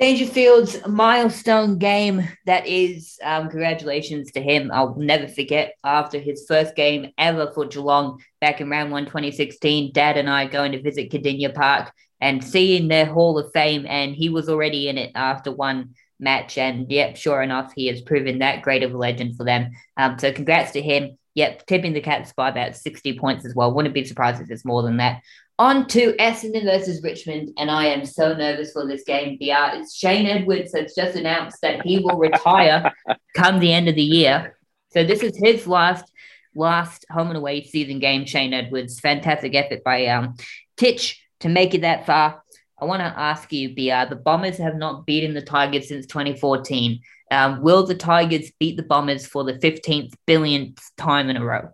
S1: Dangerfield's milestone game. That is, um, congratulations to him. I'll never forget after his first game ever for Geelong back in round one 2016. Dad and I going to visit Kardinia Park and seeing their Hall of Fame, and he was already in it after one match. And yep, sure enough, he has proven that great of a legend for them. Um, so congrats to him. Yep, tipping the Cats by about 60 points as well. Wouldn't be surprised if it's more than that. On to Essendon versus Richmond, and I am so nervous for this game. BR, it's Shane Edwards has just announced that he will retire come the end of the year. So this is his last last home and away season game. Shane Edwards, fantastic effort by um, Titch to make it that far. I want to ask you, BR, the Bombers have not beaten the Tigers since 2014. Um, will the Tigers beat the Bombers for the 15th billionth time in a row?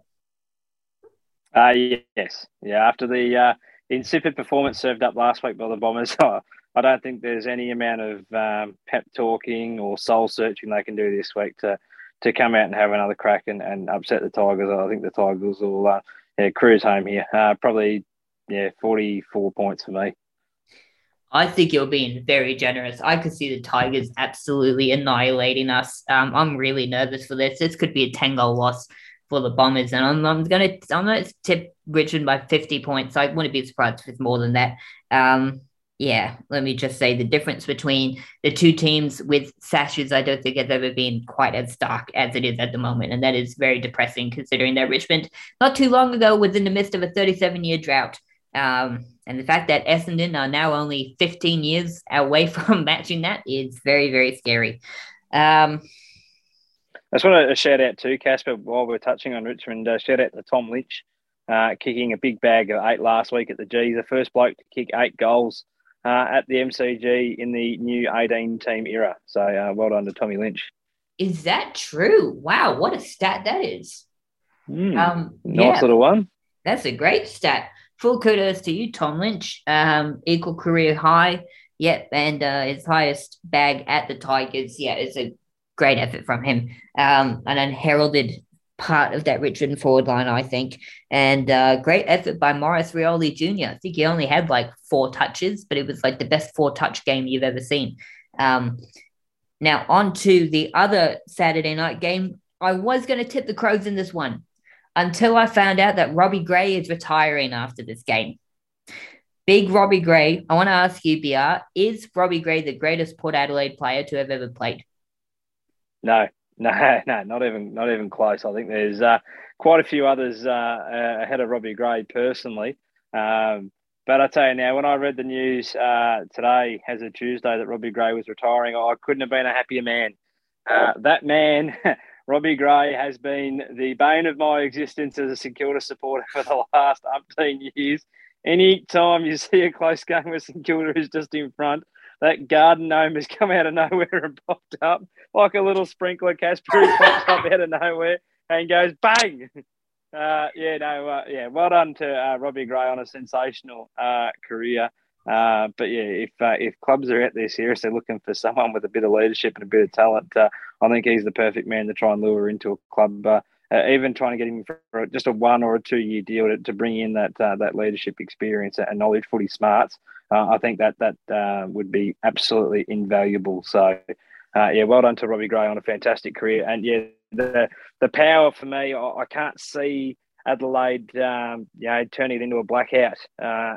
S2: Uh, yes. Yeah, after the uh, insipid performance served up last week by the Bombers. I don't think there's any amount of um, pep talking or soul searching they can do this week to to come out and have another crack and, and upset the Tigers. I think the Tigers will uh, yeah, cruise home here. Uh, probably yeah, 44 points for me.
S1: I think you're being very generous. I could see the Tigers absolutely annihilating us. Um, I'm really nervous for this. This could be a 10 goal loss for the Bombers, and I'm, I'm gonna I'm gonna tip Richmond by 50 points. I wouldn't be surprised if it's more than that. Um, yeah, let me just say the difference between the two teams with sashes, I don't think has ever been quite as stark as it is at the moment. And that is very depressing considering that Richmond, not too long ago, was in the midst of a 37 year drought. Um, and the fact that Essendon are now only 15 years away from matching that is very, very scary. Um,
S2: I just want to shout out to Casper while we're touching on Richmond. Uh, shout out to Tom Lynch, uh, kicking a big bag of eight last week at the G's. The first bloke to kick eight goals uh, at the MCG in the new 18 team era. So uh, well done to Tommy Lynch.
S1: Is that true? Wow, what a stat that is.
S2: Mm, um, nice yeah, little one.
S1: That's a great stat. Full kudos to you, Tom Lynch. Um, equal career high. Yep, and uh, his highest bag at the Tigers. Yeah, it's a great effort from him. Um, an unheralded part of that Richmond forward line, I think. And uh, great effort by Maurice Rioli Jr. I think he only had like four touches, but it was like the best four touch game you've ever seen. Um, now, on to the other Saturday night game. I was going to tip the Crows in this one until I found out that Robbie Gray is retiring after this game. Big Robbie Gray, I want to ask you, BR, is Robbie Gray the greatest Port Adelaide player to have ever played?
S2: No, no, no, not even not even close. I think there's uh, quite a few others uh, uh, ahead of Robbie Gray personally. Um, but I tell you now, when I read the news uh, today, as a Tuesday, that Robbie Gray was retiring, I couldn't have been a happier man. Uh, that man, Robbie Gray, has been the bane of my existence as a St Kilda supporter for the last umpteen years. Any time you see a close game where St Kilda is just in front, that garden gnome has come out of nowhere and popped up like a little sprinkler. Casper pops up out of nowhere and goes bang. Uh, yeah, no, uh, yeah, well done to uh, Robbie Gray on a sensational uh, career. Uh, but yeah, if uh, if clubs are out there seriously looking for someone with a bit of leadership and a bit of talent, I think he's the perfect man to try and lure into a club. even trying to get him for just a one or a two year deal to, to bring in that that leadership experience and knowledge, footy smarts. I think that that would be absolutely invaluable. So uh, yeah, well done to Robbie Gray on a fantastic career. And yeah, the the power for me, I, I can't see Adelaide, um, you know, turning it into a blackout uh,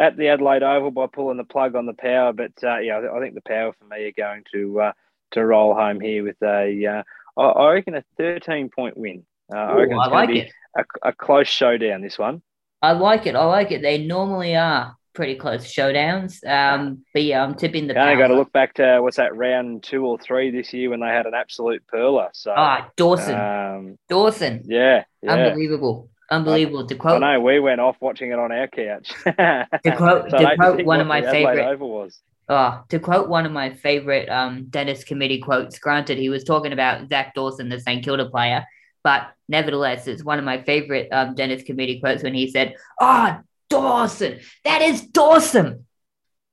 S2: at the Adelaide Oval by pulling the plug on the power. But uh, yeah, I think the power for me are going to uh, to roll home here with a, uh, I reckon a thirteen point win. Uh, Ooh, I reckon it's I like it. A, a close showdown. This one.
S1: I like it. I like it. They normally are pretty close showdowns. Um, but yeah, I'm tipping the.
S2: I got to look back to what's that round two or three this year when they had an absolute perler. So
S1: ah, Dawson, um, Dawson,
S2: yeah, yeah,
S1: unbelievable. Unbelievable. To quote,
S2: I know we went off watching it on our couch.
S1: to quote, so to quote one of my favorite. was Oh, to quote one of my favorite um, Dennis Cometti quotes, granted, he was talking about Zac Dawson, the St Kilda player, but nevertheless, it's one of my favorite um, Dennis Cometti quotes when he said, Oh, Dawson. That is Dawson.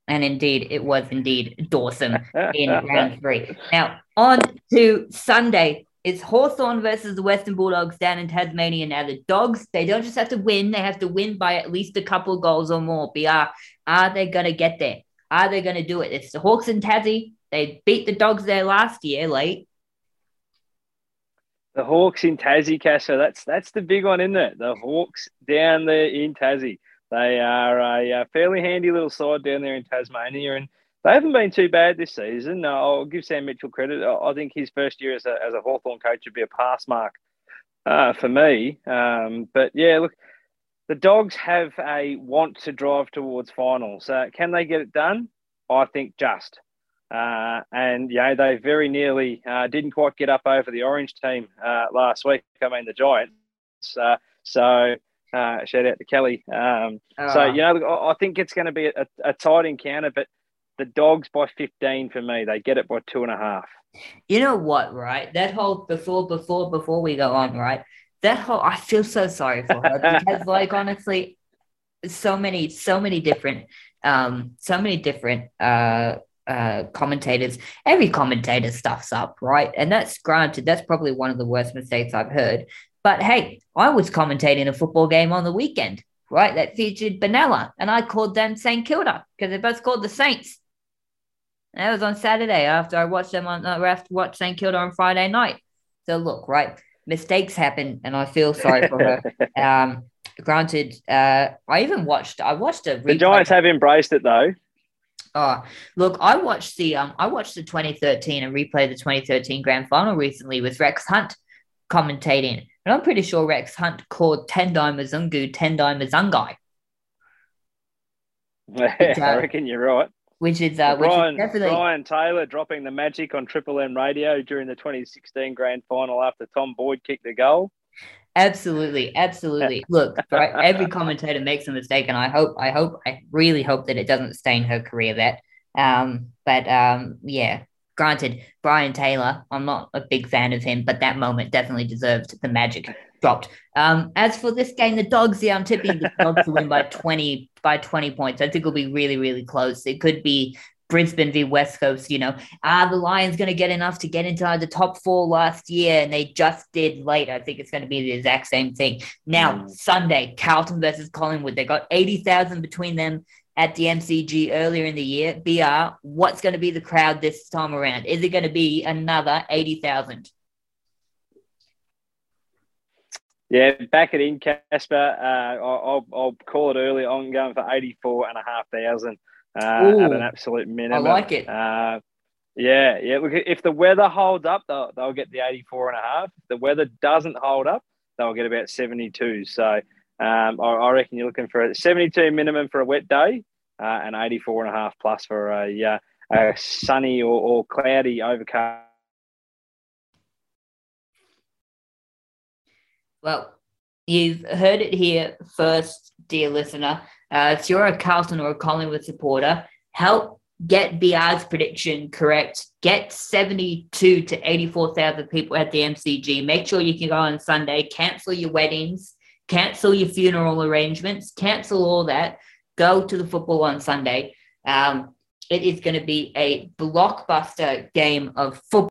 S1: And indeed, it was indeed Dawson in round three. Now, on to Sunday. It's Hawthorn versus the Western Bulldogs down in Tasmania. Now, the Dogs, they don't just have to win, they have to win by at least a couple goals or more. BR, are they going to get there? Are they going to do it? It's the Hawks and Tassie. They beat the Dogs there last year late.
S2: The Hawks in Tassie, Casper. That's that's the big one, isn't it? The Hawks down there in Tassie. They are a, a, fairly handy little side down there in Tasmania, and they haven't been too bad this season. Uh, I'll give Sam Mitchell credit. I think his first year as a, as a Hawthorn coach would be a pass mark uh, for me. Um, but yeah, look, the Dogs have a want to drive towards finals. Uh, can they get it done? I think just. Uh, and yeah, they very nearly uh, didn't quite get up over the Orange team uh, last week. I mean, the Giants. Uh, so uh, shout out to Kelly. Um, So ah. you know, I think it's going to be a, a, tight encounter, but the dogs by fifteen for me. They get it by two and a half.
S1: You know what? Right, that whole before, before, before we go on, right? That whole I feel so sorry for her because, like, honestly, so many, so many different, um, so many different uh uh, commentators, every commentator stuffs up, right? And that's granted, that's probably one of the worst mistakes I've heard. But hey, I was commentating a football game on the weekend. right, that featured Benalla, and I called them St Kilda because they're both called the Saints. And that was on Saturday after I watched them on uh, after watch St Kilda on Friday night. So look, right, mistakes happen, and I feel sorry for her. um, granted, uh, I even watched. I watched a.
S2: The Giants have embraced it though.
S1: Oh, look, I watched the um, I watched the 2013 and replayed the 2013 grand final recently with Rex Hunt commentating, and I'm pretty sure Rex Hunt called Tendai Mzungu Tendai Mzungai.
S2: Yeah, I reckon you're right.
S1: Which is uh,
S2: Brian,
S1: which is definitely
S2: Brian Taylor dropping the magic on Triple M radio during the 2016 grand final after Tom Boyd kicked the goal.
S1: Absolutely, absolutely. Look, right, every commentator makes a mistake, and I hope, I hope, I really hope that it doesn't stain her career. That, um, but um, yeah. Granted, Brian Taylor, I'm not a big fan of him, but that moment definitely deserved the magic dropped. Um, as for this game, the dogs, yeah, I'm tipping the dogs to win by 20 by 20 points. I think it'll be really, really close. It could be Brisbane v West Coast, you know, are the Lions going to get enough to get into the top four last year? And they just did late. I think it's going to be the exact same thing. Now, mm. Sunday, Carlton versus Collingwood. They got 80,000 between them at the MCG earlier in the year. BR, what's going to be the crowd this time around? Is it going to be another 80,000?
S2: Yeah, back it in, Casper. Uh, I'll, I'll call it early. I'm going for 84,500 uh, at an absolute minimum.
S1: I like it.
S2: Uh, yeah, yeah. Look, if the weather holds up, they'll, they'll get the 84 and a half. If the weather doesn't hold up, they'll get about 72. So um, I, I, reckon you're looking for a 72 minimum for a wet day uh, and 84 and a half plus for a, uh, a sunny or, or cloudy overcast.
S1: Well, you've heard it here first, dear listener. Uh, if you're a Carlton or a Collingwood supporter, help get BR's prediction correct. Get 72 to 84,000 people at the MCG. Make sure you can go on Sunday, cancel your weddings, cancel your funeral arrangements, cancel all that. Go to the football on Sunday. Um, it is going to be a blockbuster game of football.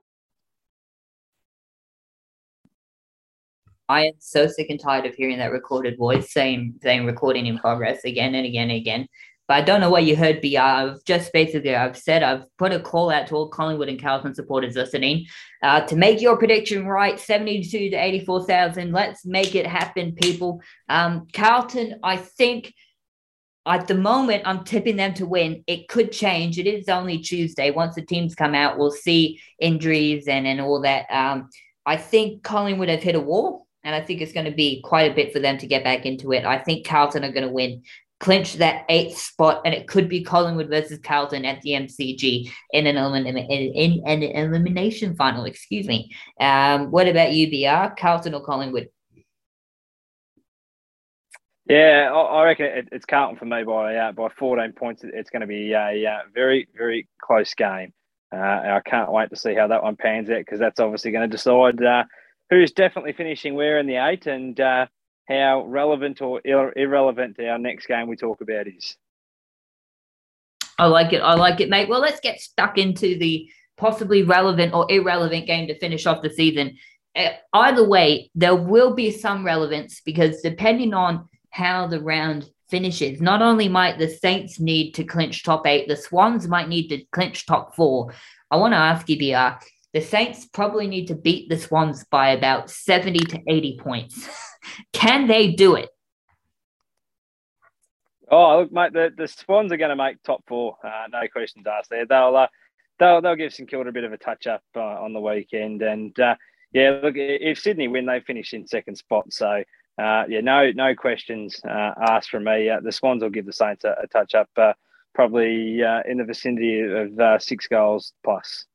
S1: I am so sick and tired of hearing that recorded voice saying saying recording in progress again and again and again. But I don't know what you heard, BR. I've just basically I've said I've put a call out to all Collingwood and Carlton supporters listening uh, to make your prediction right, 72 to 84,000. Let's make it happen, people. Um, Carlton, I think at the moment I'm tipping them to win. It could change. It is only Tuesday. Once the teams come out, we'll see injuries and, and all that. Um, I think Collingwood have hit a wall and I think it's going to be quite a bit for them to get back into it. I think Carlton are going to win, clinch that eighth spot, and it could be Collingwood versus Carlton at the MCG in an, in, an elimination final. Excuse me. Um, what about UBR, Carlton or Collingwood?
S2: Yeah, I reckon it's Carlton for me by uh, by 14 points. It's going to be a very very close game. Uh, I can't wait to see how that one pans out because that's obviously going to decide uh, who's definitely finishing where in the eight and uh, how relevant or ir- irrelevant our next game we talk about is.
S1: I like it. I like it, mate. Well, let's get stuck into the possibly relevant or irrelevant game to finish off the season. Uh, either way, there will be some relevance because depending on how the round finishes, not only might the Saints need to clinch top eight, the Swans might need to clinch top four. I want to ask you, BR, the Saints probably need to beat the Swans by about 70 to 80 points. Can they do it?
S2: Oh, look, mate, the, the Swans are going to make top four. Uh, no questions asked there. They'll, uh, they'll, they'll give St Kilda a bit of a touch up uh, on the weekend. And uh, yeah, look, if Sydney win, they finish in second spot. So uh, yeah, no no questions uh, asked from me. the Swans will give the Saints a, a touch up, probably in the vicinity of six goals plus.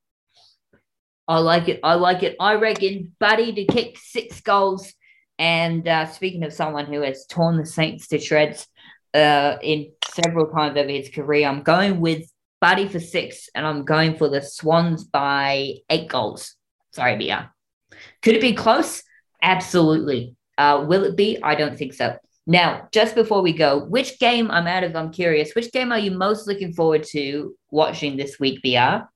S1: I like it. I like it. I reckon Buddy to kick six goals. And uh, speaking of someone who has torn the Saints to shreds uh, in several times over his career, I'm going with Buddy for six, and I'm going for the Swans by eight goals. Sorry, BR. Could it be close? Absolutely. Uh, will it be? I don't think so. Now, just before we go, which game I'm out of? I'm curious. Which game are you most looking forward to watching this week, BR?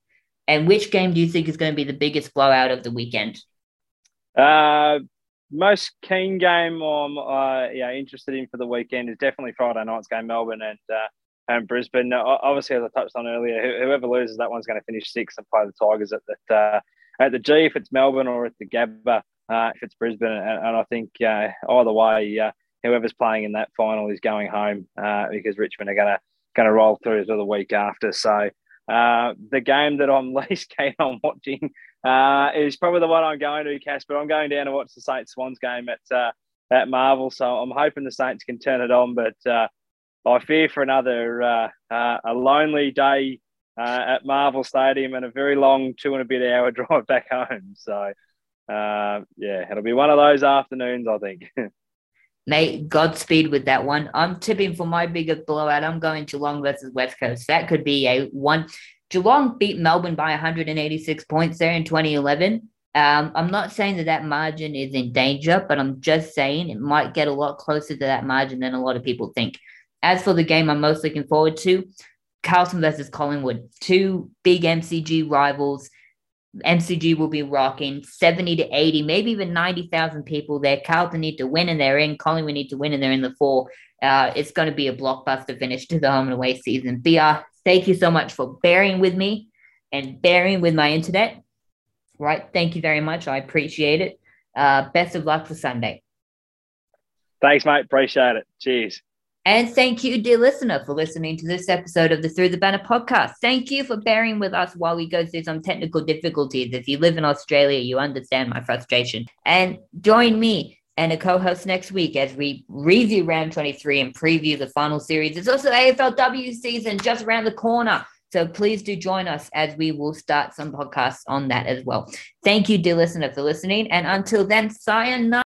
S1: And which game do you think is going to be the biggest blowout of the weekend?
S2: Uh, most keen game I'm uh, yeah interested in for the weekend is definitely Friday night's game, Melbourne and uh, and Brisbane. Obviously, as I touched on earlier, whoever loses that one's going to finish sixth and play the Tigers at the uh, at the G if it's Melbourne or at the Gabba uh, if it's Brisbane. And, and I think uh, either way, uh, whoever's playing in that final is going home uh, because Richmond are going to going to roll through to the week after. So uh, the game that I'm least keen on watching uh, is probably the one I'm going to, Casper. I'm going down to watch the Saints Swans game at at Marvel. So I'm hoping the Saints can turn it on, but I fear for another a lonely day uh, at Marvel Stadium and a very long two and a bit hour drive back home. So, uh, yeah, it'll be one of those afternoons, I think.
S1: Mate, Godspeed with that one. I'm tipping for my biggest blowout. I'm going Geelong versus West Coast. That could be a one. Geelong beat Melbourne by 186 points there in 2011. Um, I'm not saying that that margin is in danger, but I'm just saying it might get a lot closer to that margin than a lot of people think. As for the game I'm most looking forward to, Carlton versus Collingwood, two big MCG rivals. MCG will be rocking 70 to 80, maybe even 90,000 people there. Carlton need to win and they're in. Collingwood need to win and they're in the four. Uh, it's going to be a blockbuster finish to the home and away season. BR, thank you so much for bearing with me and bearing with my internet. Right. Thank you very much. I appreciate it. Uh, best of luck for Sunday.
S2: Thanks, mate. Appreciate it. Cheers.
S1: And thank you, dear listener, for listening to this episode of the Through the Banner podcast. Thank you for bearing with us while we go through some technical difficulties. If you live in Australia, you understand my frustration. And join me and a co-host next week as we review round 23 and preview the final series. It's also AFLW season just around the corner. So please do join us as we will start some podcasts on that as well. Thank you, dear listener, for listening. And until then, sayonara.